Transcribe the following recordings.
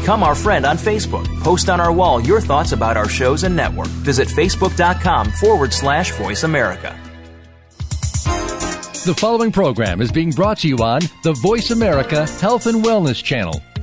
Become our friend on Facebook. Post on our wall your thoughts about our shows and network. Visit facebook.com forward slash voice America. The following program is being brought to you on the Voice America Health and Wellness Channel.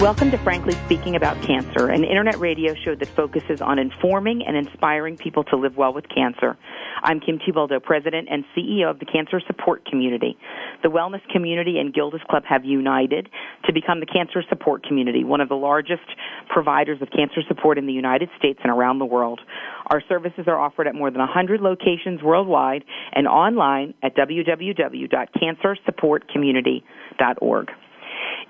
Welcome to Frankly Speaking About Cancer, an internet radio show that focuses on informing and inspiring people to live well with cancer. I'm Kim Thiboldeaux, President and CEO of the Cancer Support Community. The wellness community and Gilda's Club have united to become the Cancer Support Community, one of the largest providers of cancer support in the United States and around the world. Our services are offered at more than 100 locations worldwide and online at www.cancersupportcommunity.org.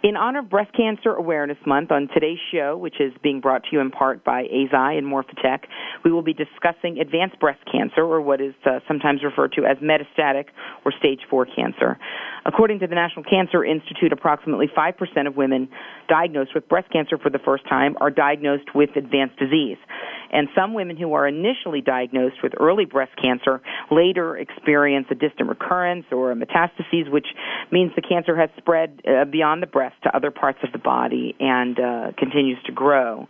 In honor of Breast Cancer Awareness Month, on today's show, which is being brought to you in part by Eisai and Morphotek, we will be discussing advanced breast cancer, or what is uh, sometimes referred to as metastatic or stage 4 cancer. According to the National Cancer Institute, approximately 5% of women diagnosed with breast cancer for the first time are diagnosed with advanced disease. And some women who are initially diagnosed with early breast cancer later experience a distant recurrence or a metastases, which means the cancer has spread uh, beyond the breast to other parts of the body and uh, continues to grow.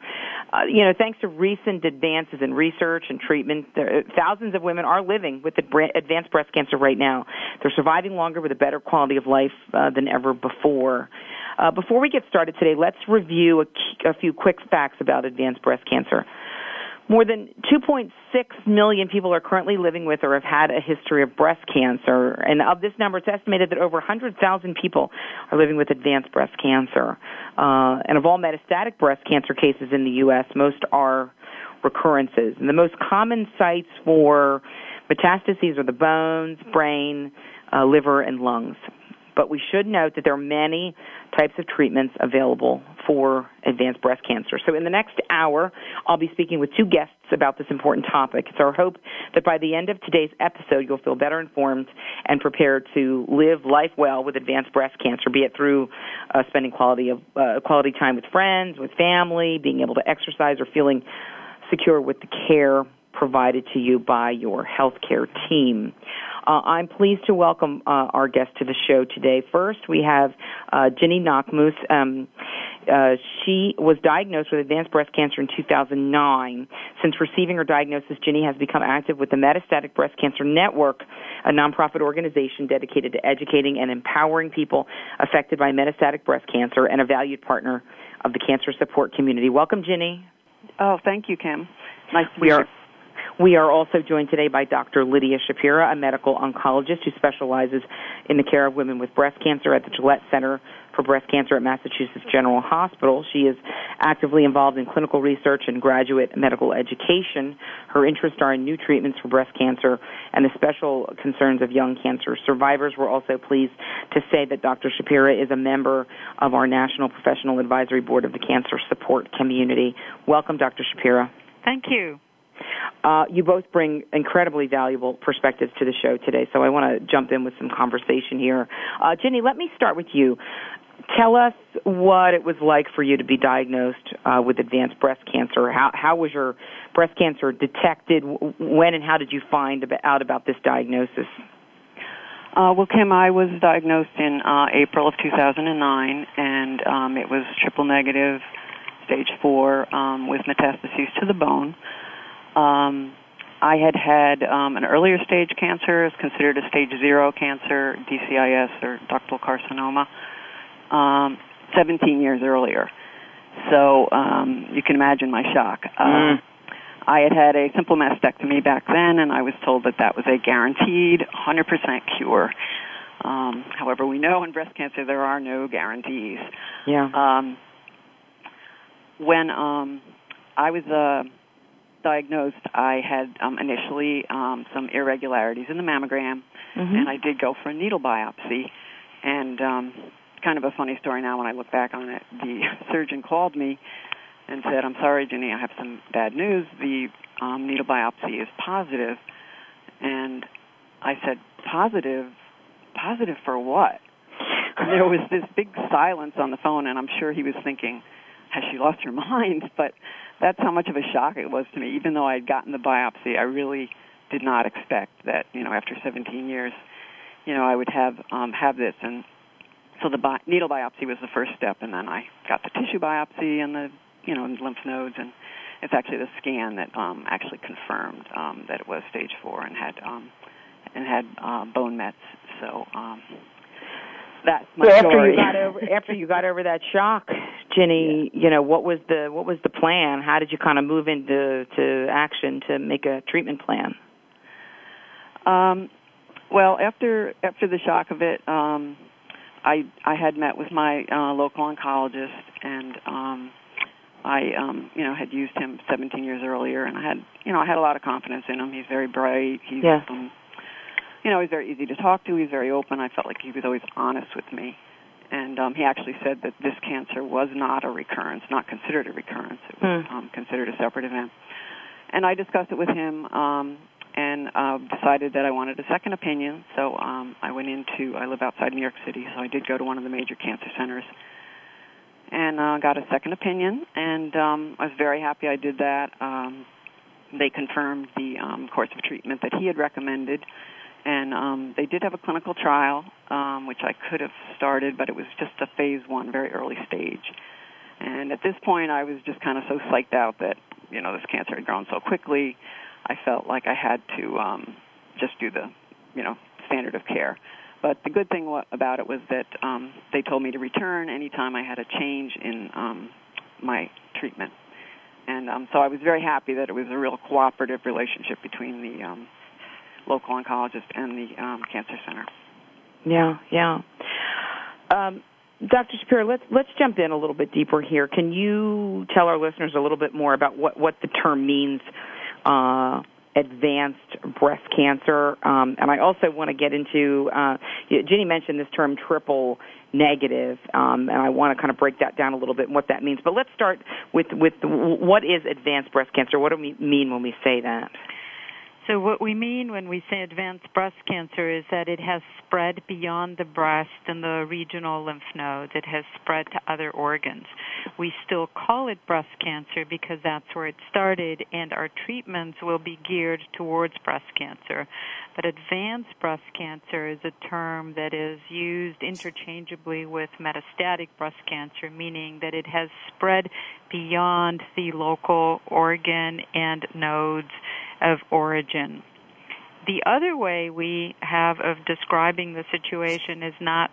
Uh, you know, thanks to recent advances in research and treatment, there, thousands of women are living with advanced breast cancer right now. They're surviving longer with a better quality of life uh, than ever before. Uh, before we get started today, let's review a, a few quick facts about advanced breast cancer. More than 2.6 million people are currently living with or have had a history of breast cancer. And of this number, it's estimated that over 100,000 people are living with advanced breast cancer. Uh, and of all metastatic breast cancer cases in the U.S., most are recurrences. And the most common sites for metastases are the bones, brain, uh, liver, and lungs. But we should note that there are many types of treatments available for advanced breast cancer. So in the next hour, I'll be speaking with two guests about this important topic. It's our hope that by the end of today's episode, you'll feel better informed and prepared to live life well with advanced breast cancer, be it through uh, spending quality of uh, quality time with friends, with family, being able to exercise, or feeling secure with the care provided to you by your healthcare team. Uh, I'm pleased to welcome uh, our guest to the show today. First, we have uh, Ginny Knackmuhs. Um, uh, she was diagnosed with advanced breast cancer in 2009. Since receiving her diagnosis, Jenny has become active with the Metastatic Breast Cancer Network, a nonprofit organization dedicated to educating and empowering people affected by metastatic breast cancer and a valued partner of the cancer support community. Welcome, Jenny. Oh, thank you, Kim. Nice to we are we are also joined today by Dr. Lidia Schapira, a medical oncologist who specializes in the care of women with breast cancer at the Gillette Center for Breast Cancer at Massachusetts General Hospital. She is actively involved in clinical research and graduate medical education. Her interests are in new treatments for breast cancer and the special concerns of young cancer survivors. We're also pleased to say that Dr. Schapira is a member of our National Professional Advisory Board of the Cancer Support Community. Welcome, Dr. Schapira. Thank you. Uh, you both bring incredibly valuable perspectives to the show today, so I want to jump in with some conversation here. Uh, Ginny, let me start with you. Tell us what it was like for you to be diagnosed uh, with advanced breast cancer. How, how was your breast cancer detected? When and how did you find out about this diagnosis? Uh, well, Kim, I was diagnosed in uh, April of 2009, and um, it was triple negative, stage four, um, with metastases to the bone. Um, I had had um, an earlier stage cancer, it's considered a stage zero cancer, DCIS or ductal carcinoma, um, 17 years earlier. So um, you can imagine my shock. Uh, mm. I had had a simple mastectomy back then, and I was told that that was a guaranteed 100% cure. Um, however, we know in breast cancer there are no guarantees. Yeah. Um, when um, I was uh, diagnosed, I had um, initially um, some irregularities in the mammogram, mm-hmm. and I did go for a needle biopsy. And um, kind of a funny story now when I look back on it. The surgeon called me and said, "I'm sorry, Jenny, I have some bad news. The um, needle biopsy is positive." And I said, "Positive? Positive for what?" And there was this big silence on the phone, and I'm sure he was thinking, "Has she lost her mind?" But that's how much of a shock it was to me. Even though I had gotten the biopsy, I really did not expect that. You know, after 17 years, you know, I would have um, have this. And so the bi- needle biopsy was the first step, and then I got the tissue biopsy and the you know lymph nodes, and it's actually the scan that um, actually confirmed um, that it was stage four and had um, and had uh, bone mets. So um, that's my so after story. you got over after you got over that shock, Jenny, yeah. you know what was the what was the plan? How did you kind of move into to action to make a treatment plan? Um, well, after after the shock of it, um, I I had met with my uh, local oncologist, and um, I um, you know had used him 17 years earlier, and I had you know I had a lot of confidence in him. He's very bright. He's yeah. um, you know he's very easy to talk to. He's very open. I felt like he was always honest with me, and um, he actually said that this cancer was not a recurrence, not considered a recurrence. It was Hmm. um, considered a separate event. And I discussed it with him. Um, and uh, decided that I wanted a second opinion. So um, I went into, I live outside New York City, so I did go to one of the major cancer centers and uh, got a second opinion. And um, I was very happy I did that. Um, they confirmed the um, course of treatment that he had recommended. And um, they did have a clinical trial, um, which I could have started, but it was just a phase one, very early stage. And at this point, I was just kind of so psyched out that, you know, this cancer had grown so quickly. I felt like I had to um, just do the, you know, standard of care. But the good thing about it was that um, they told me to return anytime I had a change in um, my treatment. And um, so I was very happy that it was a real cooperative relationship between the um, local oncologist and the um, cancer center. Yeah, yeah. Um, Dr. Shapiro, let's let's jump in a little bit deeper here. Can you tell our listeners a little bit more about what what the term means? Uh, advanced breast cancer. Um, and I also want to get into, uh, Jenny mentioned this term triple negative, um, and I want to kind of break that down a little bit and what that means. But let's start with, with what is advanced breast cancer? What do we mean when we say that? So what we mean when we say advanced breast cancer is that it has spread beyond the breast and the regional lymph nodes. It has spread to other organs. We still call it breast cancer because that's where it started and our treatments will be geared towards breast cancer. But advanced breast cancer is a term that is used interchangeably with metastatic breast cancer, meaning that it has spread beyond the local organ and nodes of origin. The other way we have of describing the situation is not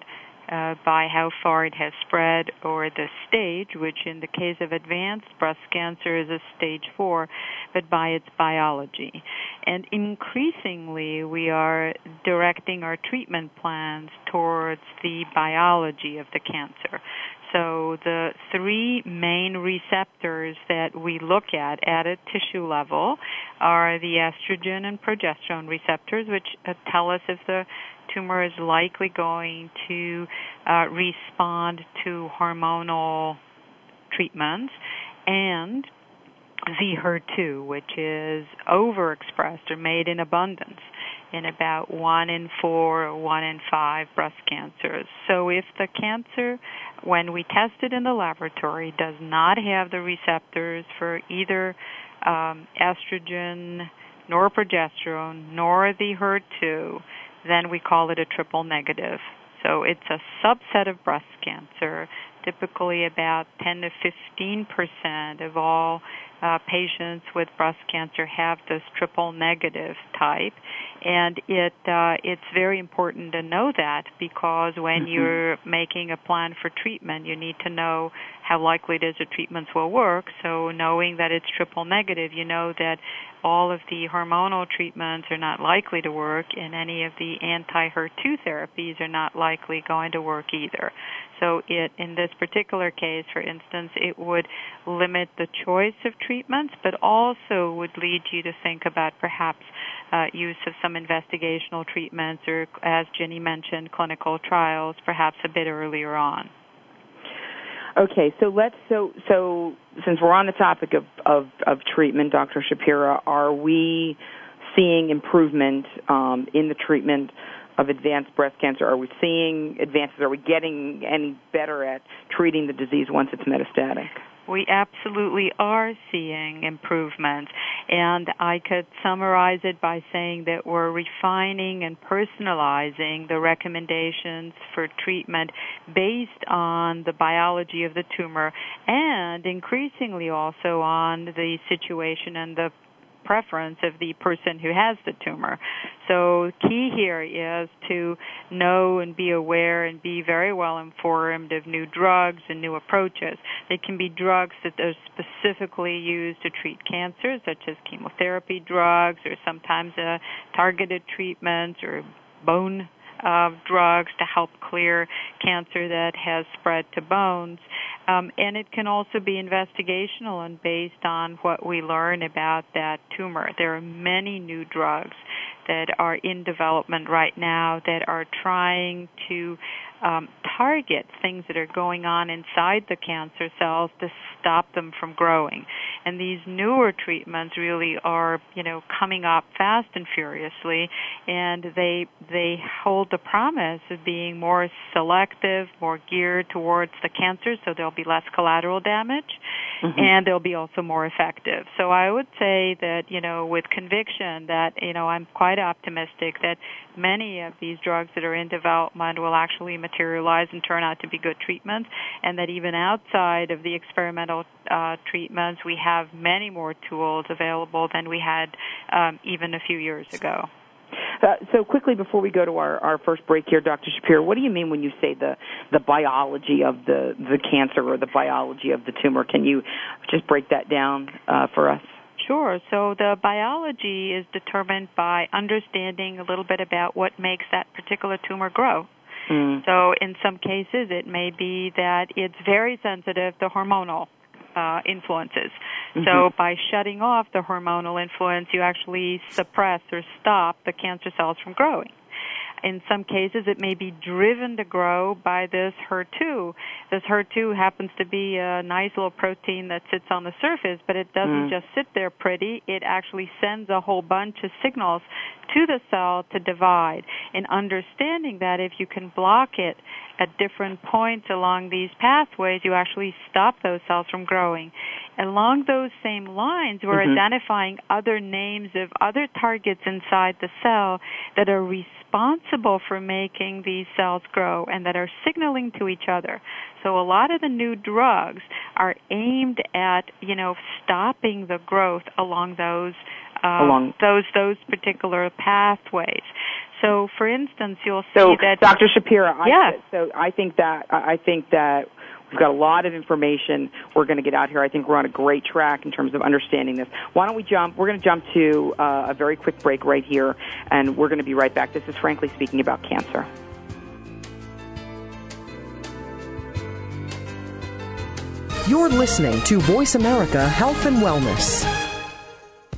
uh, by how far it has spread or the stage, which in the case of advanced breast cancer is a stage four, but by its biology. And increasingly, we are directing our treatment plans towards the biology of the cancer. So the three main receptors that we look at at a tissue level are the estrogen and progesterone receptors, which uh, tell us if the tumor is likely going to uh, respond to hormonal treatments, and HER2, which is overexpressed or made in abundance in about one in four or one in five breast cancers. So if the cancer, when we test it in the laboratory, does not have the receptors for either um, estrogen, nor progesterone, nor the HER2, then we call it a triple negative. So it's a subset of breast cancer. Typically, about 10 to 15 percent of all uh, patients with breast cancer have this triple negative type, and it uh, it's very important to know that because when mm-hmm. you're making a plan for treatment, you need to know how likely it is that treatments will work. So knowing that it's triple negative, you know that all of the hormonal treatments are not likely to work, and any of the anti-HER2 therapies are not likely going to work either. So it, in this particular case, for instance, it would limit the choice of treatments, but also would lead you to think about perhaps uh, use of some investigational treatments or, as Jenny mentioned, clinical trials, perhaps a bit earlier on. Okay, so let's so so since we're on the topic of of, of treatment, Dr. Schapira, are we seeing improvement um, in the treatment of advanced breast cancer? Are we seeing advances? Are we getting any better at treating the disease once it's metastatic? We absolutely are seeing improvements. And I could summarize it by saying that we're refining and personalizing the recommendations for treatment based on the biology of the tumor and increasingly also on the situation and the preference of the person who has the tumor. So key here is to know and be aware and be very well informed of new drugs and new approaches. They can be drugs that are specifically used to treat cancer, such as chemotherapy drugs or sometimes uh, targeted treatments or bone uh, drugs to help clear cancer that has spread to bones. Um, and it can also be investigational and based on what we learn about that tumor. There are many new drugs that are in development right now that are trying to um, target things that are going on inside the cancer cells to stop them from growing. And these newer treatments really are, you know, coming up fast and furiously, and they they hold the promise of being more selective, more geared towards the cancer, so there'll be less collateral damage, mm-hmm. and they'll be also more effective. So I would say that, you know, with conviction that, you know, I'm quite optimistic that many of these drugs that are in development will actually materialize and turn out to be good treatments, and that even outside of the experimental uh, treatments, we have many more tools available than we had um, even a few years ago. Uh, so quickly before we go to our, our first break here, Dr. Shapiro, what do you mean when you say the, the biology of the, the cancer or the biology of the tumor? Can you just break that down uh, for us? Sure. So the biology is determined by understanding a little bit about what makes that particular tumor grow. Mm. So in some cases, it may be that it's very sensitive to hormonal uh, influences. Mm-hmm. So by shutting off the hormonal influence, you actually suppress or stop the cancer cells from growing in some cases it may be driven to grow by this HER2. This HER2 happens to be a nice little protein that sits on the surface, but it doesn't mm. just sit there pretty. It actually sends a whole bunch of signals to the cell to divide. And understanding that if you can block it at different points along these pathways, you actually stop those cells from growing. Along those same lines, we're mm-hmm. identifying other names of other targets inside the cell that are responsible for making these cells grow and that are signaling to each other. So a lot of the new drugs are aimed at, you know, stopping the growth along those uh, along those those particular pathways. So, for instance, you'll see so, that Dr. Schapira. Yes. I, so I think that I think that We've got a lot of information we're going to get out here. I think we're on a great track in terms of understanding this. Why don't we jump? We're going to jump to uh, a very quick break right here, and we're going to be right back. This is Frankly Speaking about cancer. You're listening to Voice America Health and Wellness.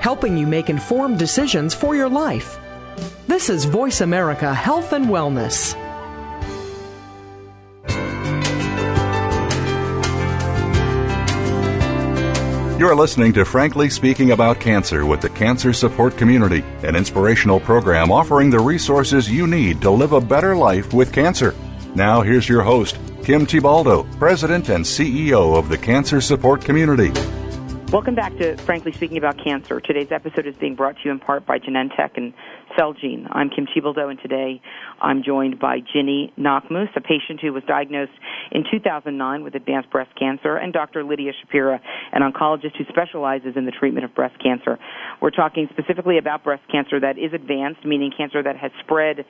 helping you make informed decisions for your life. This is Voice America Health and Wellness. You're listening to Frankly Speaking About Cancer with the Cancer Support Community, an inspirational program offering the resources you need to live a better life with cancer. Now, here's your host, Kim Thiboldeaux, President and CEO of the Cancer Support Community. Welcome back to Frankly Speaking About Cancer. Today's episode is being brought to you in part by Genentech and Celgene. I'm Kim Thiboldeaux, and today I'm joined by Ginny Knackmuhs, a patient who was diagnosed in 2009 with advanced breast cancer, and Dr. Lidia Schapira, an oncologist who specializes in the treatment of breast cancer. We're talking specifically about breast cancer that is advanced, meaning cancer that has spread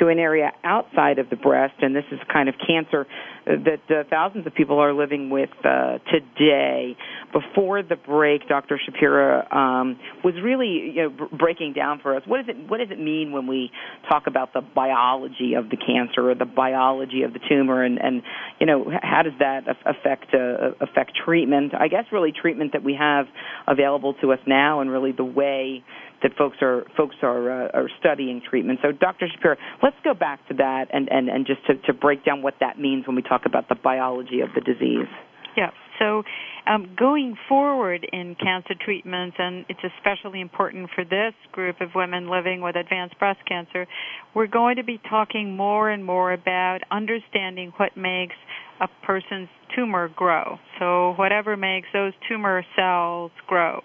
to an area outside of the breast, and this is kind of cancer that uh, thousands of people are living with uh, today. Before the break, Dr. Schapira um, was really you know, breaking down for us what is it what does it mean when we talk about the biology of the cancer or the biology of the tumor, and, and you know how does that affect uh, affect treatment? I guess really treatment that we have available to us now, and really the way that folks are folks are uh, are studying treatment. So, Dr. Shapiro, let's go back to that and and and just to, to break down what that means when we talk about the biology of the disease. Yeah. So, um, going forward in cancer treatments, and it's especially important for this group of women living with advanced breast cancer, we're going to be talking more and more about understanding what makes a person's tumor grow. So, whatever makes those tumor cells grow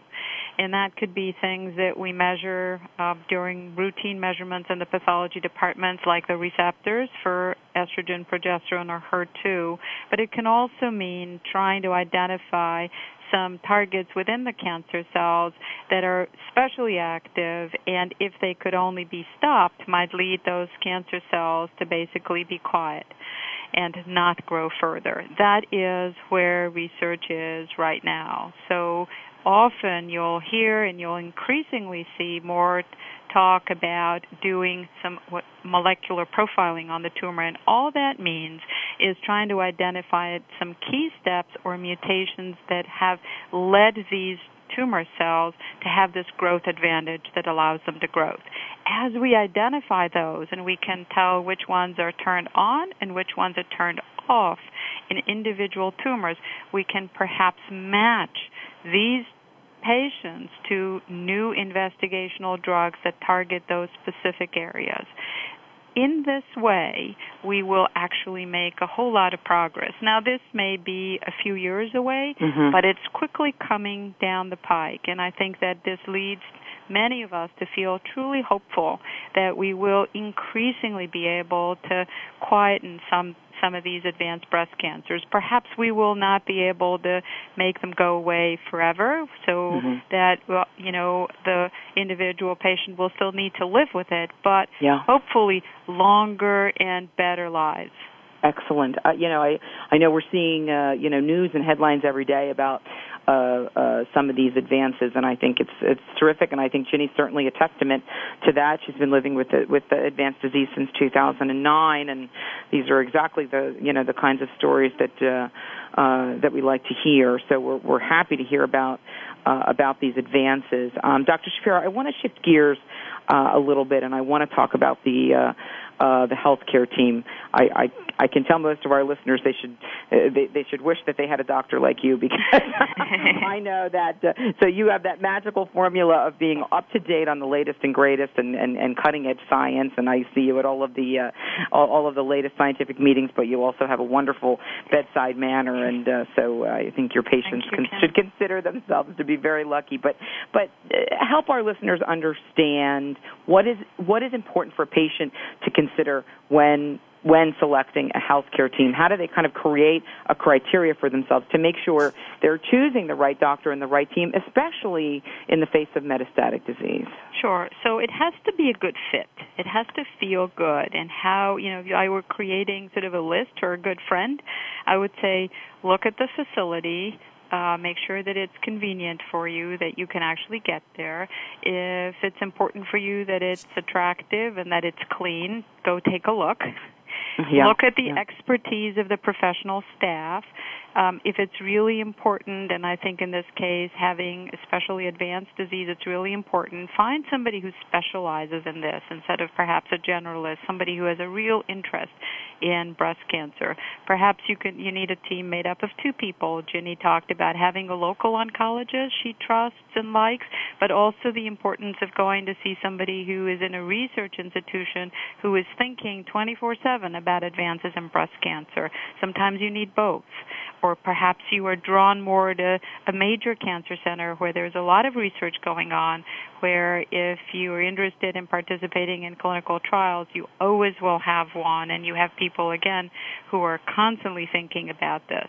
and that could be things that we measure uh, during routine measurements in the pathology departments, like the receptors for estrogen, progesterone, or HER2. But it can also mean trying to identify some targets within the cancer cells that are especially active and if they could only be stopped might lead those cancer cells to basically be quiet and not grow further. That is where research is right now. So often you'll hear and you'll increasingly see more talk about doing some molecular profiling on the tumor and all that means is trying to identify some key steps or mutations that have led these tumor cells to have this growth advantage that allows them to grow. As we identify those and we can tell which ones are turned on and which ones are turned off in individual tumors, we can perhaps match these patients to new investigational drugs that target those specific areas. In this way, we will actually make a whole lot of progress. Now, this may be a few years away, mm-hmm. but it's quickly coming down the pike, and I think that this leads many of us to feel truly hopeful that we will increasingly be able to quieten some some of these advanced breast cancers. Perhaps we will not be able to make them go away forever, so mm-hmm. that well, you know the individual patient will still need to live with it, but yeah. hopefully longer and better lives. Excellent. Uh, you know, I I know we're seeing uh, you know news and headlines every day about uh, uh, some of these advances, and I think it's it's terrific. And I think Ginny's certainly a testament to that. She's been living with the, with the advanced disease since 2009, and these are exactly the you know the kinds of stories that uh, uh, that we like to hear. So we're we're happy to hear about uh, about these advances. Um, Dr. Shapiro, I want to shift gears uh, a little bit, and I want to talk about the uh, the healthcare team. I, I I can tell most of our listeners they should uh, they they should wish that they had a doctor like you because I know that. Uh, so you have that magical formula of being up to date on the latest and greatest and and, and cutting edge science. And I see you at all of the uh, all, all of the latest scientific meetings, but you also have a wonderful bedside manner, and uh, so I think your patients you, can, should consider themselves to be very lucky. But but uh, help our listeners understand what is what is important for a patient to consider when when selecting a healthcare team? How do they kind of create a criteria for themselves to make sure they're choosing the right doctor and the right team, especially in the face of metastatic disease? Sure. So it has to be a good fit. It has to feel good. And how, you know, if I were creating sort of a list or a good friend, I would say look at the facility, uh, make sure that it's convenient for you, that you can actually get there. If it's important for you that it's attractive and that it's clean, go take a look. Yeah. Look at the Yeah. expertise of the professional staff. Um, if it's really important, and I think in this case, having especially advanced disease, it's really important. Find somebody who specializes in this instead of perhaps a generalist, somebody who has a real interest in breast cancer. Perhaps you can you need a team made up of two people. Ginny talked about having a local oncologist she trusts and likes, but also the importance of going to see somebody who is in a research institution who is thinking 24/7 about advances in breast cancer. Sometimes you need both or perhaps you are drawn more to a major cancer center where there's a lot of research going on, where if you are interested in participating in clinical trials, you always will have one, and you have people, again, who are constantly thinking about this.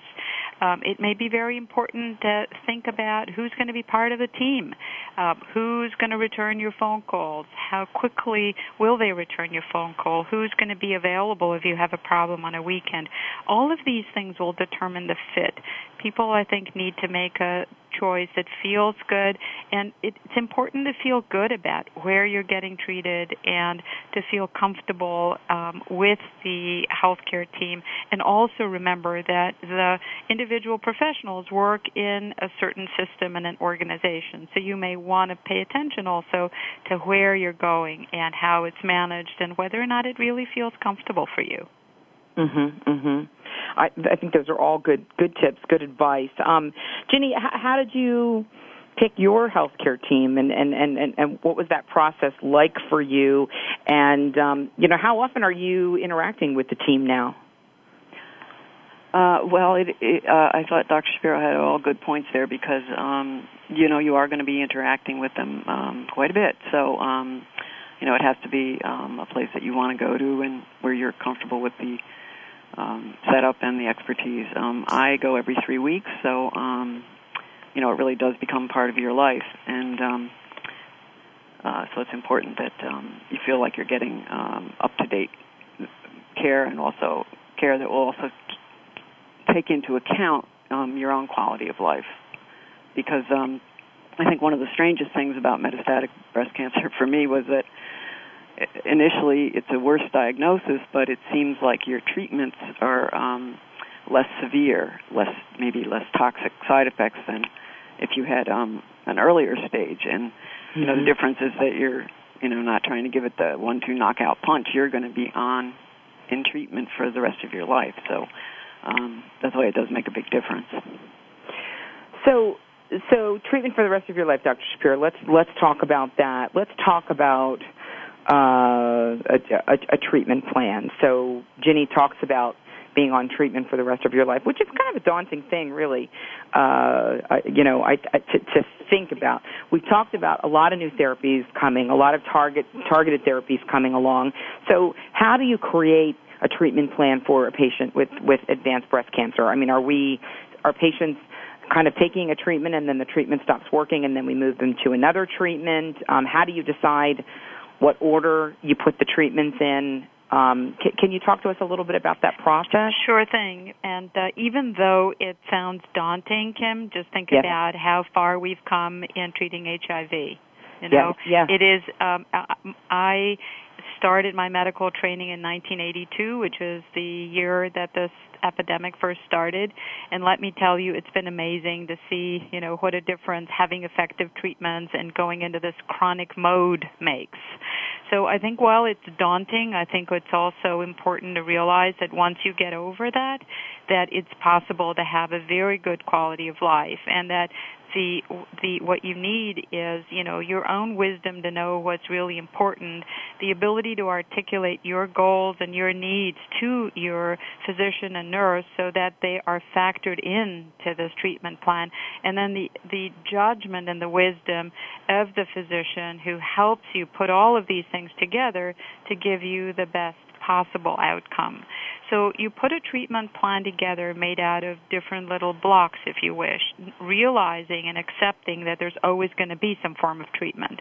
Um, it may be very important to think about who's going to be part of the team, uh, who's going to return your phone calls, how quickly will they return your phone call, who's going to be available if you have a problem on a weekend. All of these things will determine the fit. People, I think, need to make a choice that feels good, and it, it's important to feel good about where you're getting treated and to feel comfortable um, with the healthcare team, and also remember that the individual professionals work in a certain system and an organization. So you may want to pay attention also to where you're going and how it's managed and whether or not it really feels comfortable for you. Mhm. Mhm. I I think those are all good good tips, good advice. Um Ginny, h- how did you pick your healthcare team and and and and, and what was that process like for you and um you know how often are you interacting with the team now? Uh, well, it, it, uh, I thought Dr. Shapiro had all good points there because, um, you know, you are going to be interacting with them um, quite a bit. So, um, you know, it has to be um, a place that you want to go to and where you're comfortable with the um, setup and the expertise. Um, I go every three weeks, so, um, you know, it really does become part of your life. And um, uh, so it's important that um, you feel like you're getting um, up to date care and also care that will also take into account um, your own quality of life. Because um, I think one of the strangest things about metastatic breast cancer for me was that initially it's a worse diagnosis, but it seems like your treatments are um, less severe, less maybe less toxic side effects than if you had um, an earlier stage. And you know the Mhm. difference is that you're you know not trying to give it the one-two knockout punch. You're going to be on in treatment for the rest of your life. So um, that's why it does make a big difference. So so treatment for the rest of your life, Dr. Shapiro. Let's let's talk about that. Let's talk about uh, a, a, a treatment plan. So Ginny talks about being on treatment for the rest of your life, which is kind of a daunting thing, really. Uh, you know, I, I, to, to think about. We talked about a lot of new therapies coming, a lot of target targeted therapies coming along. So, how do you create a treatment plan for a patient with with advanced breast cancer? I mean, are we are patients kind of taking a treatment and then the treatment stops working and then we move them to another treatment? Um, how do you decide what order you put the treatments in? Um, can, can you talk to us a little bit about that process? Sure thing. And uh, even though it sounds daunting, Kim, just think Yes. about how far we've come in treating HIV. You know, yeah. it is. Um, I- I started my medical training in 1982, which is the year that this epidemic first started. And let me tell you, it's been amazing to see, you know, what a difference having effective treatments and going into this chronic mode makes. so I think while it's daunting, I think it's also important to realize that once you get over that, that it's possible to have a very good quality of life and that the the what you need is you know your own wisdom to know what's really important the ability to articulate your goals and your needs to your physician and nurse so that they are factored in to this treatment plan and then the the judgment and the wisdom of the physician who helps you put all of these things together to give you the best possible outcome. So you put a treatment plan together made out of different little blocks, if you wish, realizing and accepting that there's always going to be some form of treatment.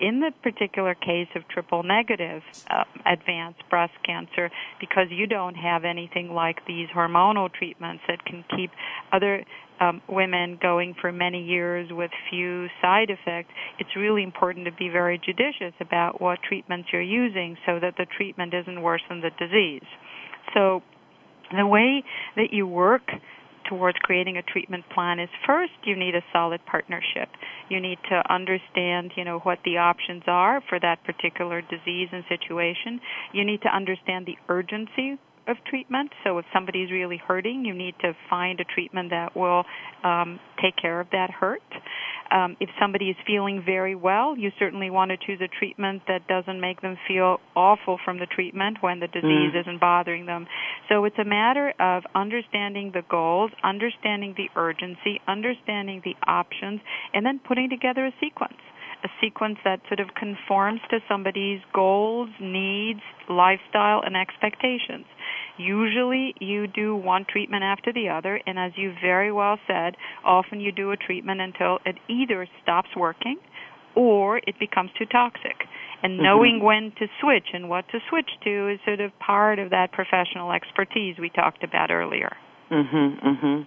In the particular case of triple negative uh, advanced breast cancer, because you don't have anything like these hormonal treatments that can keep other um, women going for many years with few side effects, it's really important to be very judicious about what treatments you're using so that the treatment isn't worse than the disease. So the way that you work towards creating a treatment plan is first you need a solid partnership. You need to understand, you know, what the options are for that particular disease and situation. You need to understand the urgency of treatment. So if somebody is really hurting, you need to find a treatment that will um, take care of that hurt. Um, if somebody is feeling very well, you certainly want to choose a treatment that doesn't make them feel awful from the treatment when the disease mm. isn't bothering them. So it's a matter of understanding the goals, understanding the urgency, understanding the options, and then putting together a sequence a sequence that sort of conforms to somebody's goals, needs, lifestyle, and expectations. Usually you do one treatment after the other, and as you very well said, often you do a treatment until it either stops working or it becomes too toxic. And mm-hmm. knowing mm-hmm. when to switch and what to switch to is sort of part of that professional expertise we talked about earlier. Mhm, mhm.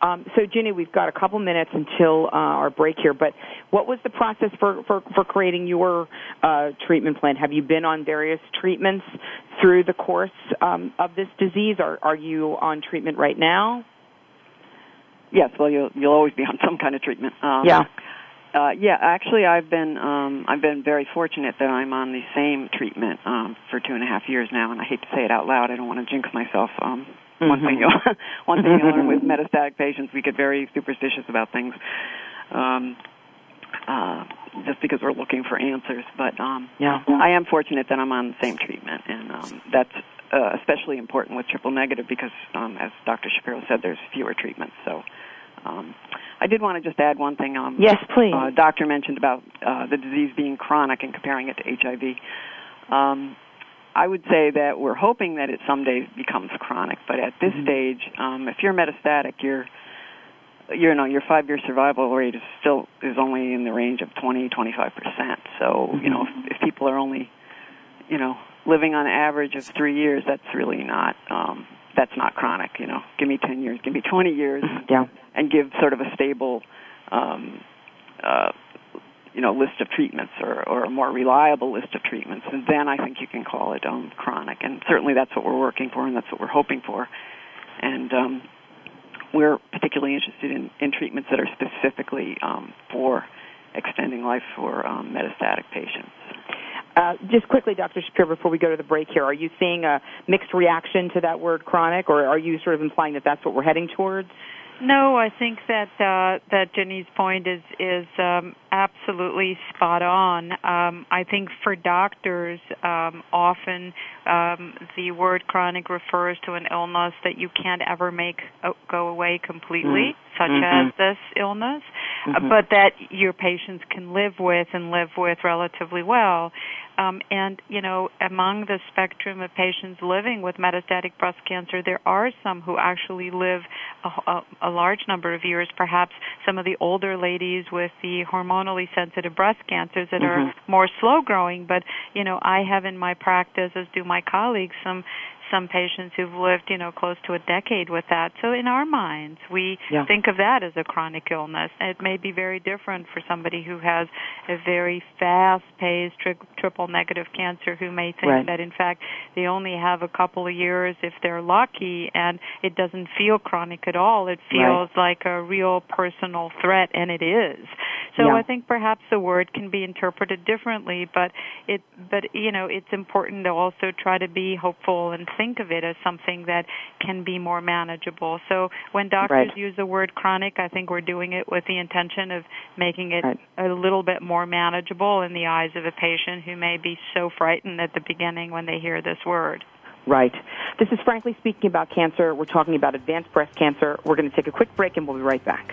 Um, so, Ginny, we've got a couple minutes until uh, our break here. But what was the process for for, for creating your uh, treatment plan? Have you been on various treatments through the course um, of this disease? Are are you on treatment right now? Yes. Well, you'll you'll always be on some kind of treatment. Um, yeah. Uh, yeah, actually, I've been um, I've been very fortunate that I'm on the same treatment um, for two and a half years now, and I hate to say it out loud. I don't want to jinx myself. Um, Mm-hmm. One thing you one thing you learn with metastatic patients, we get very superstitious about things. Um, uh, just because we're looking for answers, but um, yeah, I am fortunate that I'm on the same treatment, and um, that's uh, especially important with triple negative because, um, as Dr. Shapiro said, there's fewer treatments. So, um, I did want to just add one thing. Um, yes, please. Uh, doctor mentioned about uh, the disease being chronic and comparing it to HIV. Um, I would say that we're hoping that it someday becomes chronic, but at this mm-hmm. stage, um, if you're metastatic, your you know your five year survival rate is still is only in the range of 20 25 percent. So mm-hmm. you know if, if people are only you know living on average of three years, that's really not um, that's not chronic. You know, give me 10 years, give me 20 years, yeah. and give sort of a stable um, uh, you know list of treatments or, or a more reliable list of treatments, and then I think you can call it um, chronic. And certainly that's what we're working for, and that's what we're hoping for. And um, we're particularly interested in, in treatments that are specifically um, for extending life for um, metastatic patients. Uh, just quickly, Dr. Shapiro, before we go to the break here, are you seeing a mixed reaction to that word chronic, or are you sort of implying that that's what we're heading towards? No, I think that uh, that Jenny's point is is um, absolutely spot on. Um, I think for doctors, um, often um, the word chronic refers to an illness that you can't ever make uh, go away completely, mm-hmm. such mm-hmm. as this illness, mm-hmm. but that your patients can live with and live with relatively well. Um, and you know, among the spectrum of patients living with metastatic breast cancer, there are some who actually live a, a, a large number of years. Perhaps some of the older ladies with the hormonally sensitive breast cancers that mm-hmm. are more slow growing. But you know, I have in my practice, as do my colleagues, some some patients who've lived, you know, close to a decade with that. So in our minds, we Yeah. think of that as a chronic illness. It may be very different for somebody who has a very fast-paced tri- triple negative cancer who may think Right. that in fact they only have a couple of years if they're lucky and it doesn't feel chronic at all. It Right. feels like a real personal threat and it is. So Yeah. I think perhaps the word can be interpreted differently, but it but you know, it's important to also try to be hopeful and think of it as something that can be more manageable. So when doctors Right. use the word chronic, I think we're doing it with the intention of making it Right. a little bit more manageable in the eyes of a patient who may be so frightened at the beginning when they hear this word. Right. This is Frankly Speaking About Cancer. We're talking about advanced breast cancer. We're going to take a quick break and we'll be right back.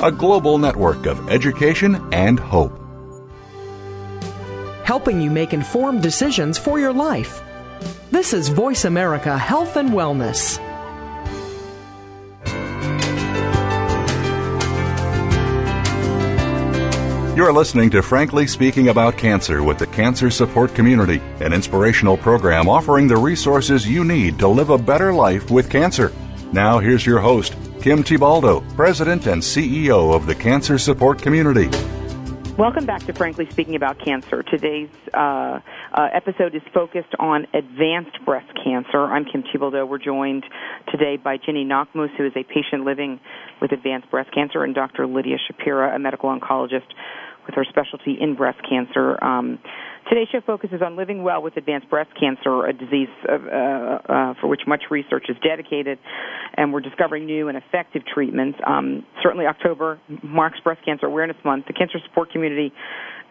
a global network of education and hope. Helping you make informed decisions for your life. This is Voice America Health and Wellness. You're listening to Frankly Speaking About Cancer with the Cancer Support Community, an inspirational program offering the resources you need to live a better life with cancer. Now, here's your host, Kim Thiboldeaux, President and CEO of the Cancer Support Community. Welcome back to Frankly Speaking About Cancer. Today's uh, uh, episode is focused on advanced breast cancer. I'm Kim Thiboldeaux. We're joined today by Ginny Knackmuhs, who is a patient living with advanced breast cancer, and Dr. Lidia Schapira, a medical oncologist with her specialty in breast cancer. Um, today's show focuses on living well with advanced breast cancer, a disease of, uh, uh, for which much research is dedicated, and we're discovering new and effective treatments. Um, certainly, October marks Breast Cancer Awareness Month. The Cancer Support Community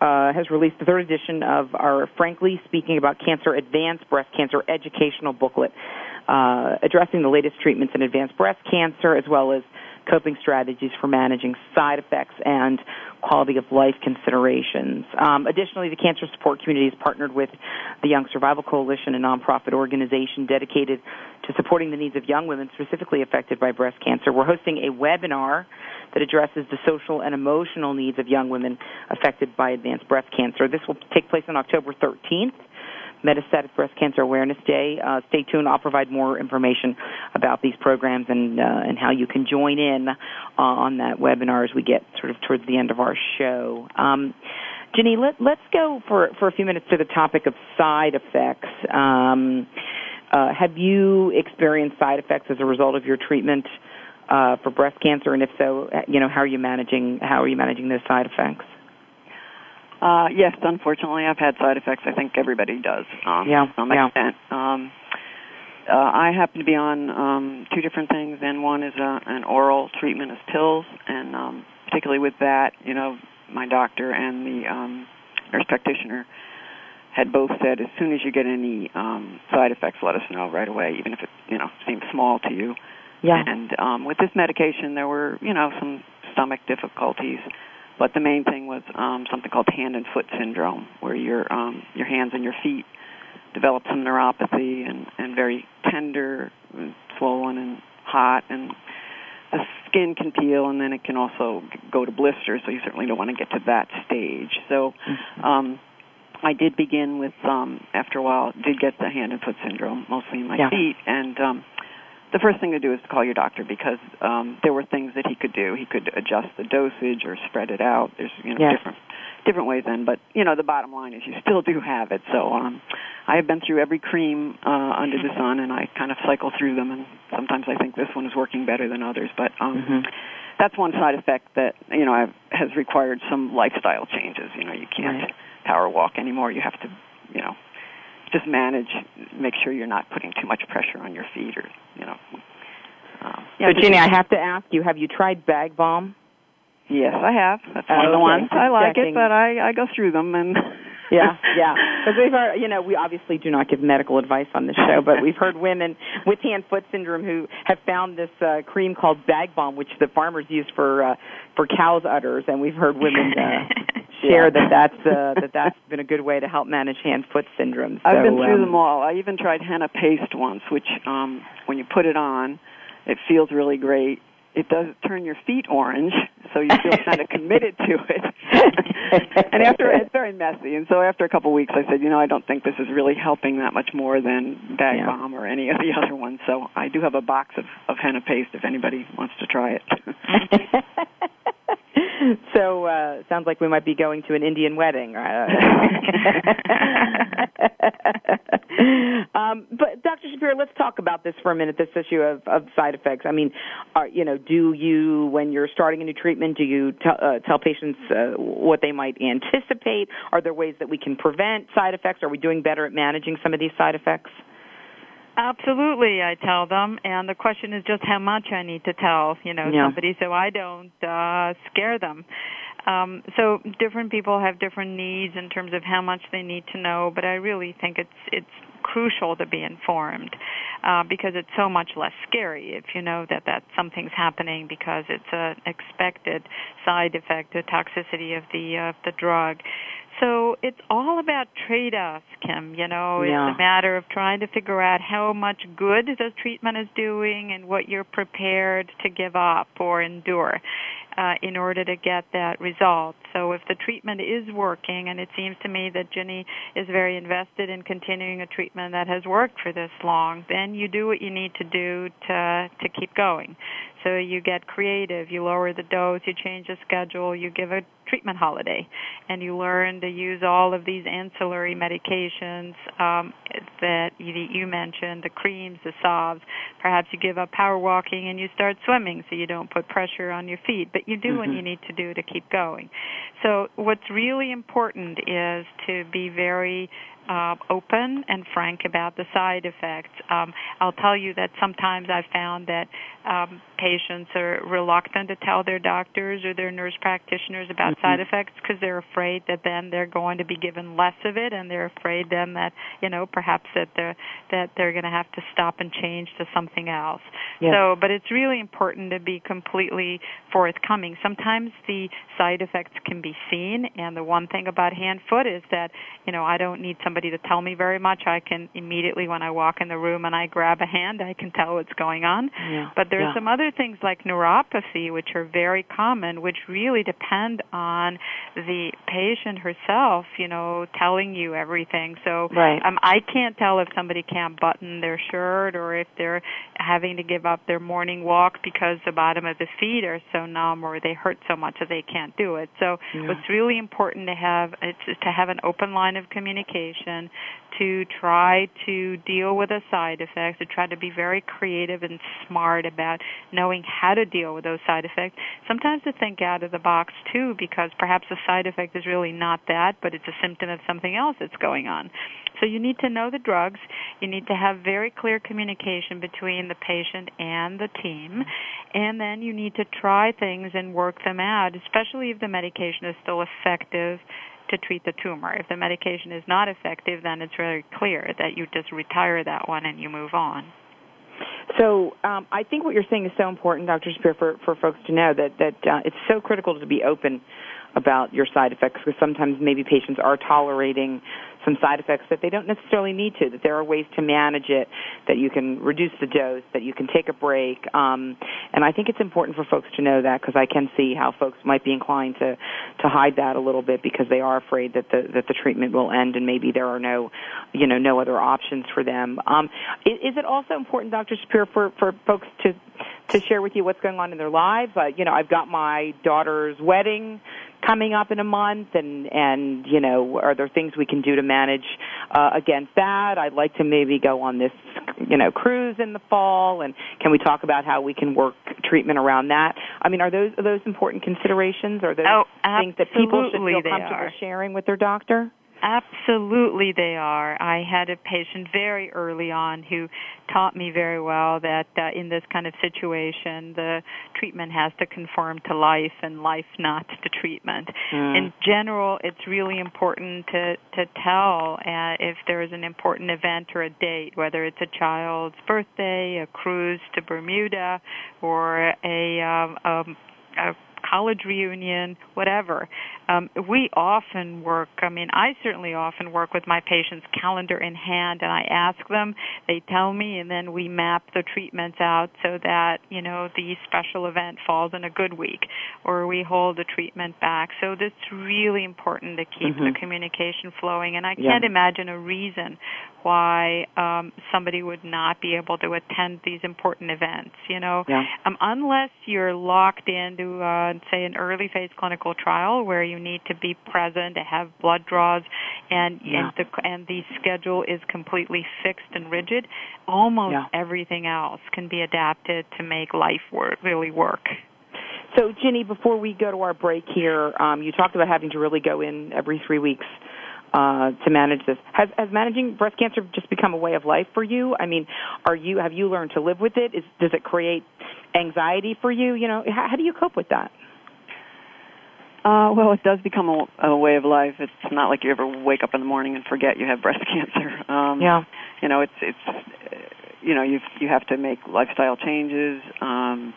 uh, has released the third edition of our Frankly Speaking About Cancer Advanced Breast Cancer educational booklet, uh, addressing the latest treatments in advanced breast cancer as well as coping strategies for managing side effects and quality of life considerations. Um, additionally, the Cancer Support Community has partnered with the Young Survival Coalition, a nonprofit organization dedicated to supporting the needs of young women specifically affected by breast cancer. We're hosting a webinar that addresses the social and emotional needs of young women affected by advanced breast cancer. This will take place on October 13th. Metastatic Breast Cancer Awareness Day. Uh, stay tuned. I'll provide more information about these programs and uh, and how you can join in uh, on that webinar as we get sort of towards the end of our show. Um, Jenny, let, let's go for for a few minutes to the topic of side effects. Um, uh, have you experienced side effects as a result of your treatment uh, for breast cancer, and if so, you know how are you managing how are you managing those side effects? Uh, yes, unfortunately, I've had side effects. I think everybody does, um, Yeah, to some yeah. extent. Um, uh, I happen to be on um, two different things, and one is uh, an oral treatment as pills, and um, particularly with that, you know, my doctor and the um, nurse practitioner had both said, as soon as you get any um, side effects, let us know right away, even if it, you know, seems small to you. Yeah. And um, with this medication, there were, you know, some stomach difficulties but the main thing was um, something called hand and foot syndrome, where your um, your hands and your feet develop some neuropathy and and very tender, and swollen, and hot, and the skin can peel, and then it can also go to blisters. So you certainly don't want to get to that stage. So. Mm-hmm. Um, I did begin with um after a while did get the hand and foot syndrome mostly in my Yeah. feet and um the first thing to do is to call your doctor because um there were things that he could do. He could adjust the dosage or spread it out. There's you know Yes. different different ways then, but you know the bottom line is you still do have it. So um I have been through every cream uh under the sun and I kind of cycle through them and sometimes I think this one is working better than others, but um Mhm. that's one side effect that you know I've, has required some lifestyle changes. You know, you can't Right. power walk anymore. You have to, you know, just manage, make sure you're not putting too much pressure on your feet, or you know. Um, So, Ginny, I have to ask you: Have you tried Bag Balm? Yes, I have. That's one of the ones I like it, but I I go through them and. Yeah, yeah. Because we've heard, you know, we obviously do not give medical advice on this show, but we've heard women with hand-foot syndrome who have found this uh, cream called Bag Balm, which the farmers use for uh, for cows' udders, and we've heard women uh, share that that's uh, that that's been a good way to help manage hand-foot syndrome. I've been through um, them all. I even tried henna paste once, which um when you put it on, it feels really great. It does turn your feet orange, so you feel kind of committed to it. and after it's very messy, and so after a couple of weeks, I said, you know, I don't think this is really helping that much more than Bag Yeah. Balm or any of the other ones. So I do have a box of of henna paste if anybody wants to try it. so uh sounds like we might be going to an Indian wedding. Uh, um, but Dr. Schapira, let's talk about this for a minute. This issue of, of side effects. I mean, are, you know, do you when you're starting a new treatment, do you tell uh, tell patients uh, what they might anticipate? Are there ways that we can prevent side effects? Are we doing better at managing some of these side effects? Absolutely, I tell them, and the question is just how much I need to tell, you know, Yeah. somebody so I don't uh scare them. Um so different people have different needs in terms of how much they need to know, but I really think it's it's crucial to be informed uh, because it's so much less scary if you know that that something's happening because it's an expected side effect, a toxicity of the uh, the drug. So it's all about trade-offs, Kim. You know, Yeah. it's a matter of trying to figure out how much good the treatment is doing and what you're prepared to give up or endure uh, in order to get that result. So if the treatment is working, and it seems to me that Ginny is very invested in continuing a treatment that has worked for this long, then you do what you need to do to to keep going. So you get creative, you lower the dose, you change the schedule, you give a treatment holiday, and you learn to use all of these ancillary medications um, that you, you mentioned, the creams, the salves. Perhaps you give up power walking and you start swimming so you don't put pressure on your feet, but you do what Mhm. you need to do to keep going. So what's really important is to be very uh, open and frank about the side effects. Um, I'll tell you that sometimes I've found that um, patients are reluctant to tell their doctors or their nurse practitioners about Mhm. side effects because they're afraid that then they're going to be given less of it, and they're afraid then that you know perhaps that they're that they're going to have to stop and change to something else. Yes. So, but it's really important to be completely forthcoming. Sometimes the side effects can be seen, and the one thing about hand foot is that you know I don't need somebody to tell me very much. I can immediately when I walk in the room and I grab a hand, I can tell what's going on. Yeah. But there's Yeah. some other things like neuropathy, which are very common, which really depend on the patient herself, you know, telling you everything. So Right. um, I can't tell if somebody can't button their shirt or if they're having to give up their morning walk because the bottom of the feet are so numb or they hurt so much that they can't do it. So Yeah. what's really important to have is to have an open line of communication to try to deal with the side effects, to try to be very creative and smart about knowing how to deal with those side effects. Sometimes to think out of the box too, because perhaps the side effect is really not that, but it's a symptom of something else that's going on. So you need to know the drugs. You need to have very clear communication between the patient and the team. And then you need to try things and work them out, especially if the medication is still effective to treat the tumor. If the medication is not effective, then it's very clear that you just retire that one and you move on. So um, I think what you're saying is so important, Dr. Schapira, for, for folks to know that that uh, it's so critical to be open about your side effects because sometimes maybe patients are tolerating some side effects that they don't necessarily need to, that there are ways to manage it, that you can reduce the dose, that you can take a break. Um, and I think it's important for folks to know that because I can see how folks might be inclined to, to hide that a little bit because they are afraid that the, that the treatment will end and maybe there are no, you know, no other options for them. Um, is, is it also important, Dr. Schapira, for, for folks to, to share with you what's going on in their lives? Uh, you know, I've got my daughter's wedding coming up in a month and and you know are there things we can do to manage uh, against that? I'd like to maybe go on this you know cruise in the fall and can we talk about how we can work treatment around that? I mean are those are those important considerations? Are those oh, things that people should feel comfortable sharing with their doctor Absolutely, they are. I had a patient very early on who taught me very well that uh, in this kind of situation, the treatment has to conform to life and life not to treatment. Mm. In general, it's really important to to tell uh, if there is an important event or a date, whether it's a child's birthday, a cruise to Bermuda, or a, um, um, a college reunion, whatever. Um, we often work, I mean, I certainly often work with my patients' calendar in hand and I ask them, they tell me, and then we map the treatments out so that, you know, the special event falls in a good week or we hold the treatment back. So it's really important to keep mm-hmm. the communication flowing and I can't yeah. imagine a reason why um, somebody would not be able to attend these important events, you know. Yeah. Um, unless you're locked into uh, say an early phase clinical trial where you need to be present to have blood draws and yeah. and the and the schedule is completely fixed and rigid almost yeah. everything else can be adapted to make life work really work so Ginny before we go to our break here um, you talked about having to really go in every 3 weeks uh, to manage this. Has, has managing breast cancer just become a way of life for you? I mean, are you have you learned to live with it? Is, does it create anxiety for you? You know, how, how do you cope with that? Uh, well, it does become a, a way of life. It's not like you ever wake up in the morning and forget you have breast cancer. Um, yeah. You know, it's it's you know you you have to make lifestyle changes. Um,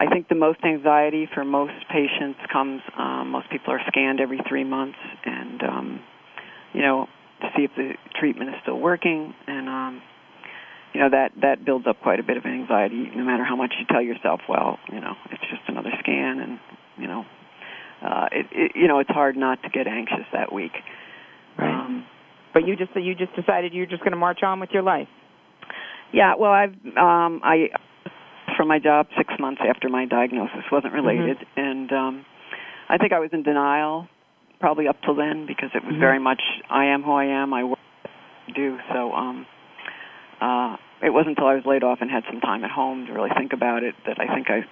I think the most anxiety for most patients comes. Um, most people are scanned every three months, and um, you know to see if the treatment is still working, and um, you know that that builds up quite a bit of anxiety. No matter how much you tell yourself, well, you know it's just another scan, and you know uh, it, it you know it's hard not to get anxious that week. Right. Um, but you just you just decided you're just going to march on with your life. Yeah. Well, I've um, I from my job six months after my diagnosis wasn't related, mm-hmm. and um, I think I was in denial probably up till then because it was mm-hmm. very much I am who I am. I work do so. Um, uh, it wasn't until I was laid off and had some time at home to really think about it that I think I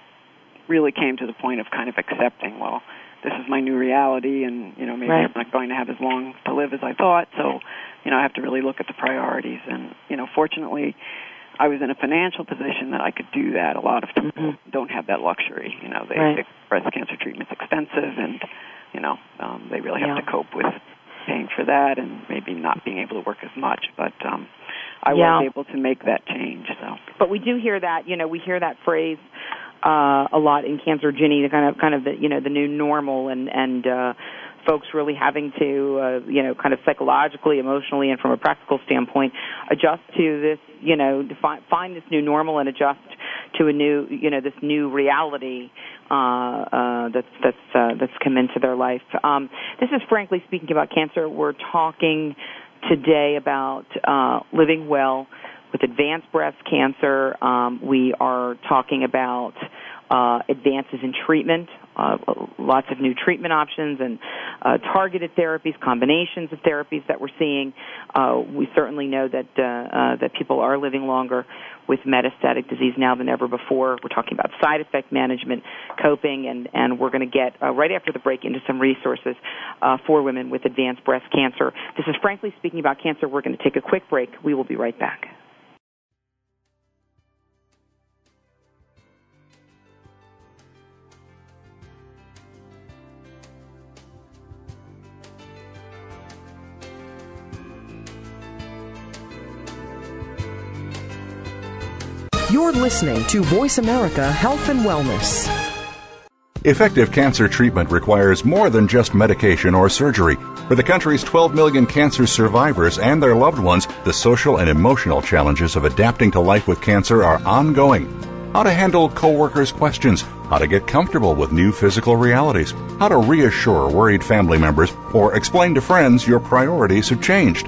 really came to the point of kind of accepting. Well, this is my new reality, and you know maybe right. I'm not going to have as long to live as I thought. So, you know, I have to really look at the priorities. And you know, fortunately, I was in a financial position that I could do that. A lot of people mm-hmm. don't have that luxury. You know, they, right. they, breast cancer treatment's expensive, and you know, um, they really have yeah. to cope with paying for that and maybe not being able to work as much. But um, I yeah. was able to make that change. So, but we do hear that. You know, we hear that phrase uh, a lot in cancer, Ginny. The kind of kind of the you know the new normal and and. uh folks really having to, uh, you know, kind of psychologically, emotionally, and from a practical standpoint, adjust to this, you know, define, find this new normal and adjust to a new, you know, this new reality uh, uh, that's that's uh, that's come into their life. Um, this is frankly speaking about cancer. We're talking today about uh, living well with advanced breast cancer. Um, we are talking about uh, advances in treatment, uh, lots of new treatment options and uh, targeted therapies, combinations of therapies that we're seeing. Uh, we certainly know that uh, uh, that people are living longer with metastatic disease now than ever before. We're talking about side effect management, coping, and and we're going to get right after the break into some resources for women with advanced breast cancer. This is frankly speaking about cancer. We're going to take a quick break. We will be right back. You're listening to Voice America Health and Wellness. Effective cancer treatment requires more than just medication or surgery. For the country's 12 million cancer survivors and their loved ones, the social and emotional challenges of adapting to life with cancer are ongoing. How to handle coworkers' questions, how to get comfortable with new physical realities, how to reassure worried family members, or explain to friends your priorities have changed.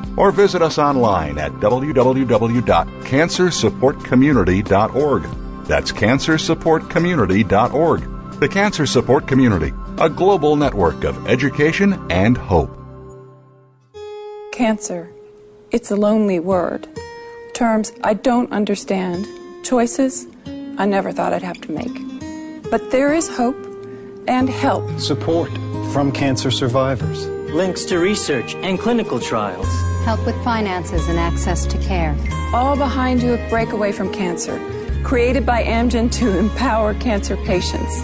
or visit us online at www.cancersupportcommunity.org. That's cancersupportcommunity.org. The Cancer Support Community a global network of education and hope. Cancer. It's a lonely word. Terms I don't understand. Choices I never thought I'd have to make. But there is hope and help. Support from cancer survivors. Links to research and clinical trials. Help with finances and access to care. All behind you at Breakaway from Cancer. Created by Amgen to empower cancer patients.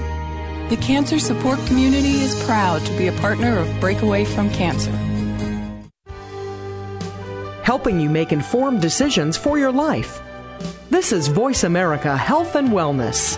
The cancer support community is proud to be a partner of Breakaway from Cancer. Helping you make informed decisions for your life. This is Voice America Health and Wellness.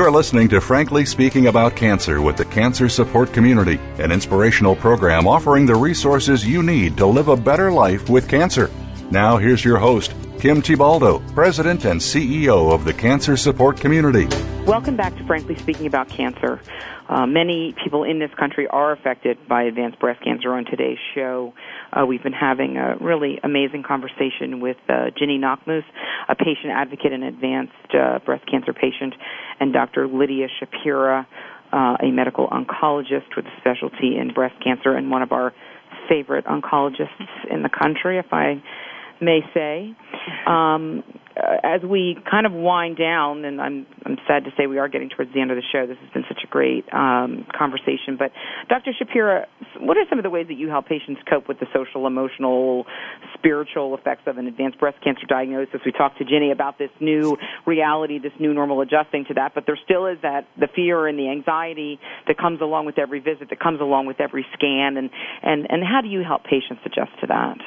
You're listening to Frankly Speaking About Cancer with the Cancer Support Community, an inspirational program offering the resources you need to live a better life with cancer. Now, here's your host, Kim Thiboldeaux, President and CEO of the Cancer Support Community. Welcome back to Frankly Speaking About Cancer. Uh, many people in this country are affected by advanced breast cancer. On today's show, uh, we've been having a really amazing conversation with uh, Ginny Knackmuhs, a patient advocate and advanced uh, breast cancer patient, and Dr. Lidia Schapira, uh, a medical oncologist with a specialty in breast cancer and one of our favorite oncologists in the country, if I may say. Um, uh, as we kind of wind down, and I'm I'm sad to say we are getting towards the end of the show. This has been such a great um, conversation. But Dr. Schapira, what are some of the ways that you help patients cope with the social, emotional, spiritual effects of an advanced breast cancer diagnosis? We talked to Ginny about this new reality, this new normal adjusting to that, but there still is that the fear and the anxiety that comes along with every visit, that comes along with every scan, and and and how do you help patients adjust to that?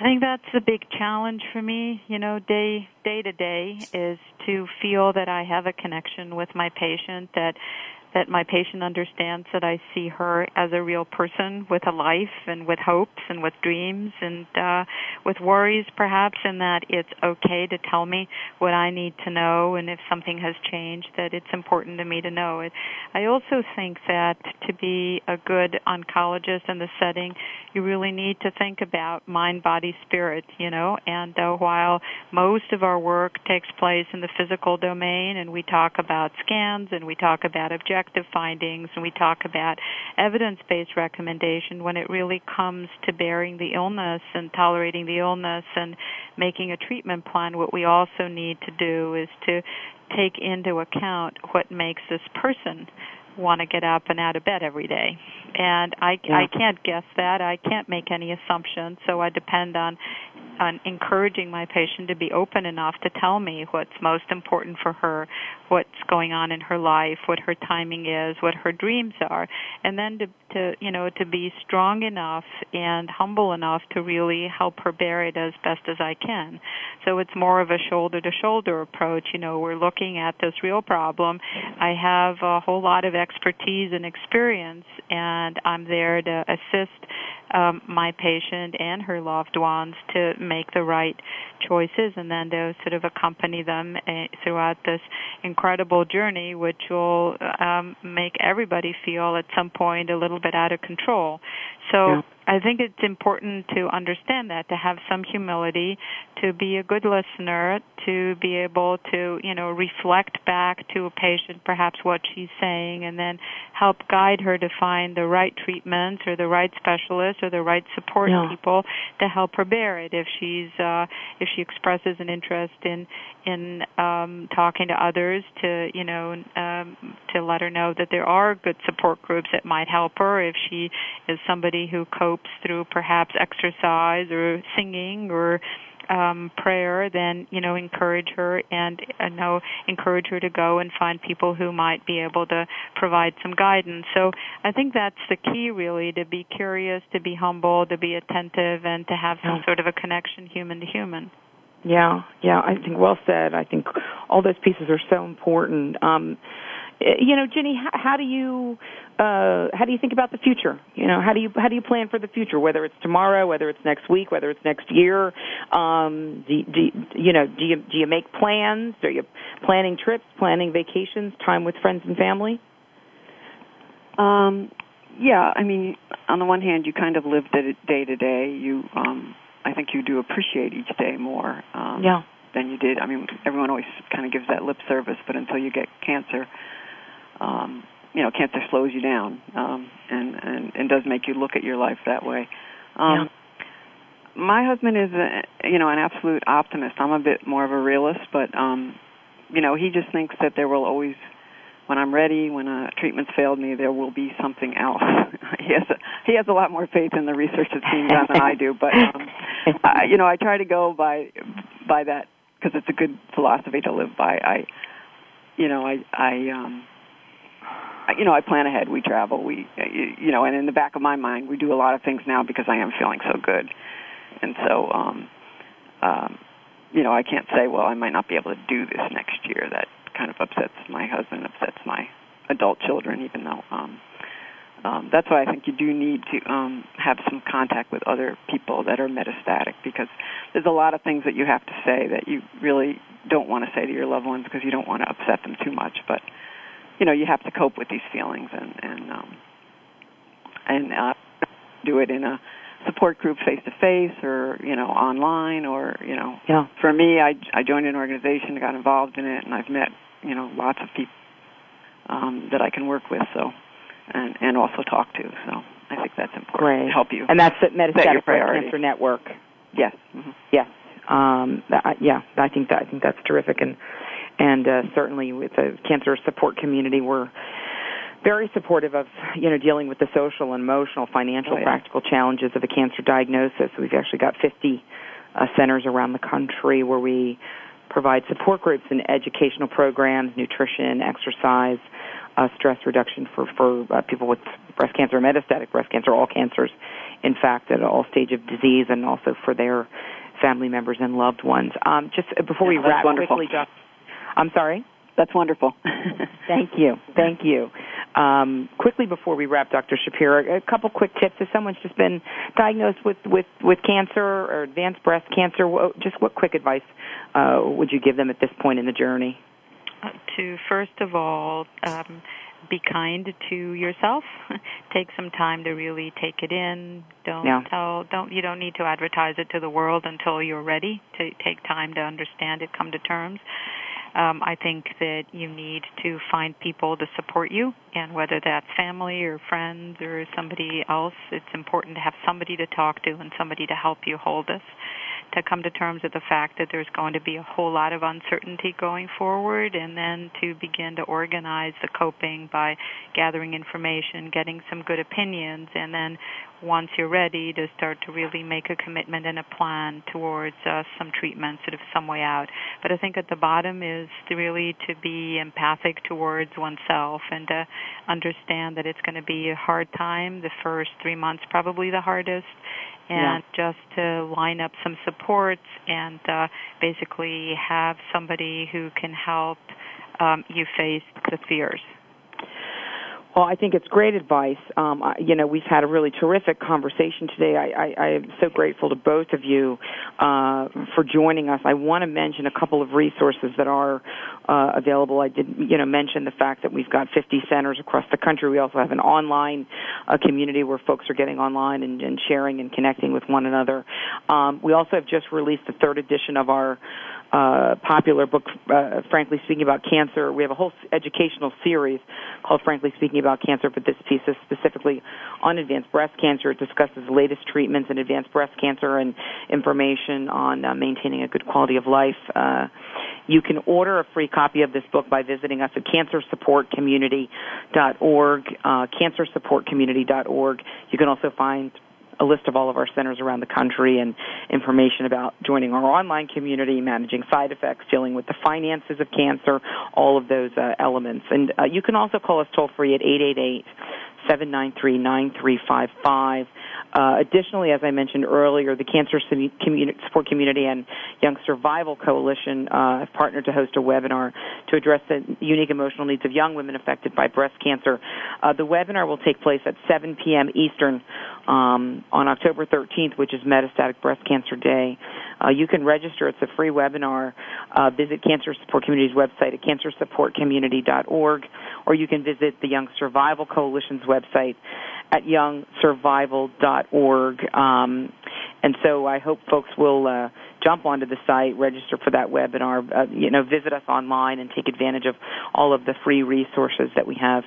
I think that's the big challenge for me, you know, day day to day is to feel that I have a connection with my patient that that my patient understands that I see her as a real person with a life and with hopes and with dreams and uh, with worries perhaps and that it's okay to tell me what I need to know and if something has changed that it's important to me to know it. I also think that to be a good oncologist in the setting you really need to think about mind body spirit you know and uh, while most of our work takes place in the physical domain and we talk about scans and we talk about objectives objective findings and we talk about evidence-based recommendation when it really comes to bearing the illness and tolerating the illness and making a treatment plan what we also need to do is to take into account what makes this person want to get up and out of bed every day and i yeah. i can't guess that i can't make any assumptions so i depend on on encouraging my patient to be open enough to tell me what's most important for her, what's going on in her life, what her timing is, what her dreams are, and then to to you know to be strong enough and humble enough to really help her bear it as best as I can. So it's more of a shoulder to shoulder approach. You know, we're looking at this real problem. I have a whole lot of expertise and experience, and I'm there to assist um, my patient and her loved ones to make the right choices and then to sort of accompany them uh, throughout this incredible journey which will um, make everybody feel at some point a little bit out of control so yeah. I think it's important to understand that, to have some humility, to be a good listener, to be able to, you know, reflect back to a patient perhaps what she's saying and then help guide her to find the right treatments or the right specialist or the right support yeah. people to help her bear it if she's uh if she expresses an interest in in um, talking to others to you know um, to let her know that there are good support groups that might help her if she is somebody who copes through perhaps exercise or singing or um, prayer, then you know encourage her and uh, know encourage her to go and find people who might be able to provide some guidance. So I think that's the key, really, to be curious, to be humble, to be attentive, and to have some sort of a connection, human to human. Yeah, yeah, I think well said. I think all those pieces are so important. Um, you know, Ginny, how, how do you uh, how do you think about the future? You know, how do you how do you plan for the future? Whether it's tomorrow, whether it's next week, whether it's next year. Um, do, do you know? Do you do you make plans? Are you planning trips, planning vacations, time with friends and family? Um, yeah, I mean, on the one hand, you kind of live day to day. You, um, I think, you do appreciate each day more. Um, yeah. Than you did. I mean, everyone always kind of gives that lip service, but until you get cancer, um, you know, cancer slows you down um, and, and and does make you look at your life that way. Um, yeah. My husband is, a, you know, an absolute optimist. I'm a bit more of a realist, but um, you know, he just thinks that there will always, when I'm ready, when a treatment's failed me, there will be something else. he has a, he has a lot more faith in the research that's being done than I do, but um, I, you know, I try to go by by that because it's a good philosophy to live by. I, you know, I I um you know, I plan ahead. We travel. We, you know, and in the back of my mind, we do a lot of things now because I am feeling so good, and so, um, um, you know, I can't say, well, I might not be able to do this next year. That kind of upsets my husband, upsets my adult children, even though. Um, um, that's why I think you do need to um, have some contact with other people that are metastatic because there's a lot of things that you have to say that you really don't want to say to your loved ones because you don't want to upset them too much. But you know you have to cope with these feelings and and um and uh do it in a support group face to face or you know online or you know. Yeah. For me i i joined an organization got involved in it and i've met you know lots of people um that i can work with so and and also talk to so i think that's important Great. to help you and that's the metastatic breast cancer network. Yes mm-hmm. yes. Um that, yeah i think that i think that's terrific and and uh, certainly with the cancer support community, we're very supportive of you know dealing with the social and emotional, financial, oh, yeah. practical challenges of a cancer diagnosis. We've actually got 50 uh, centers around the country where we provide support groups and educational programs, nutrition, exercise, uh, stress reduction for for uh, people with breast cancer, metastatic breast cancer, all cancers, in fact, at all stage of disease, and also for their family members and loved ones. Um, just before yeah, we wrap wonderful. quickly, Dr. I'm sorry? That's wonderful. Thank you. Thank you. Um, quickly before we wrap, Dr. Schapira, a couple quick tips. If someone's just been diagnosed with, with, with cancer or advanced breast cancer, just what quick advice uh, would you give them at this point in the journey? Uh, to first of all, um, be kind to yourself. take some time to really take it in. Don't yeah. tell. Don't you don't need to advertise it to the world until you're ready to take time to understand it, come to terms um, I think that you need to find people to support you, and whether that's family or friends or somebody else, it's important to have somebody to talk to and somebody to help you hold this. To come to terms with the fact that there's going to be a whole lot of uncertainty going forward, and then to begin to organize the coping by gathering information, getting some good opinions, and then once you're ready to start to really make a commitment and a plan towards uh, some treatment, sort of some way out. But I think at the bottom is to really to be empathic towards oneself and to understand that it's going to be a hard time. The first three months probably the hardest, and yeah. just to line up some supports and uh, basically have somebody who can help um, you face the fears. Well, I think it's great advice. Um, you know, we've had a really terrific conversation today. I, I, I am so grateful to both of you uh, for joining us. I want to mention a couple of resources that are uh, available. I did, you know, mention the fact that we've got 50 centers across the country. We also have an online uh, community where folks are getting online and, and sharing and connecting with one another. Um, we also have just released the third edition of our uh, popular book, uh, Frankly Speaking About Cancer. We have a whole educational series called Frankly Speaking About Cancer, but this piece is specifically on advanced breast cancer. It discusses the latest treatments in advanced breast cancer and information on uh, maintaining a good quality of life. Uh, You can order a free copy of this book by visiting us at cancersupportcommunity.org, uh, cancersupportcommunity.org. You can also find a list of all of our centers around the country and information about joining our online community, managing side effects, dealing with the finances of cancer, all of those uh, elements. And uh, you can also call us toll free at 888 793 9355. Uh, additionally, as I mentioned earlier, the Cancer Support Community and Young Survival Coalition uh, have partnered to host a webinar to address the unique emotional needs of young women affected by breast cancer. Uh, the webinar will take place at 7 p.m. Eastern um, on October 13th, which is Metastatic Breast Cancer Day. Uh, you can register. It's a free webinar. Uh, visit Cancer Support Community's website at cancersupportcommunity.org, or you can visit the Young Survival Coalition's website at youngsurvival.org. Um, and so I hope folks will uh, jump onto the site, register for that webinar, uh, you know, visit us online and take advantage of all of the free resources that we have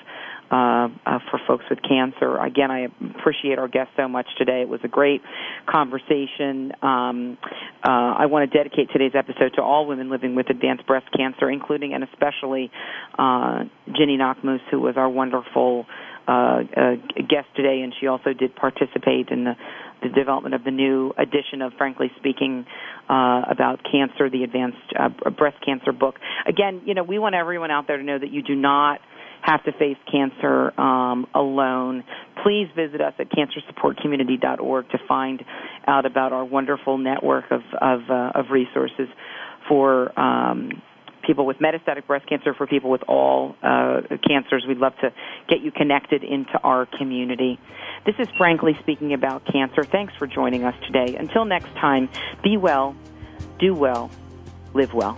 uh, uh, for folks with cancer. Again, I appreciate our guest so much today. It was a great conversation. Um, uh, I want to dedicate today's episode to all women living with advanced breast cancer, including and especially uh, Ginny who was our wonderful uh, uh, guest today, and she also did participate in the, the development of the new edition of Frankly Speaking uh, about cancer, the advanced uh, breast cancer book. Again, you know, we want everyone out there to know that you do not have to face cancer um, alone. Please visit us at cancersupportcommunity.org to find out about our wonderful network of of, uh, of resources for um, people with metastatic breast cancer, for people with all uh, cancers. We'd love to get you connected into our community. This is Frankly Speaking About Cancer. Thanks for joining us today. Until next time, be well, do well, live well.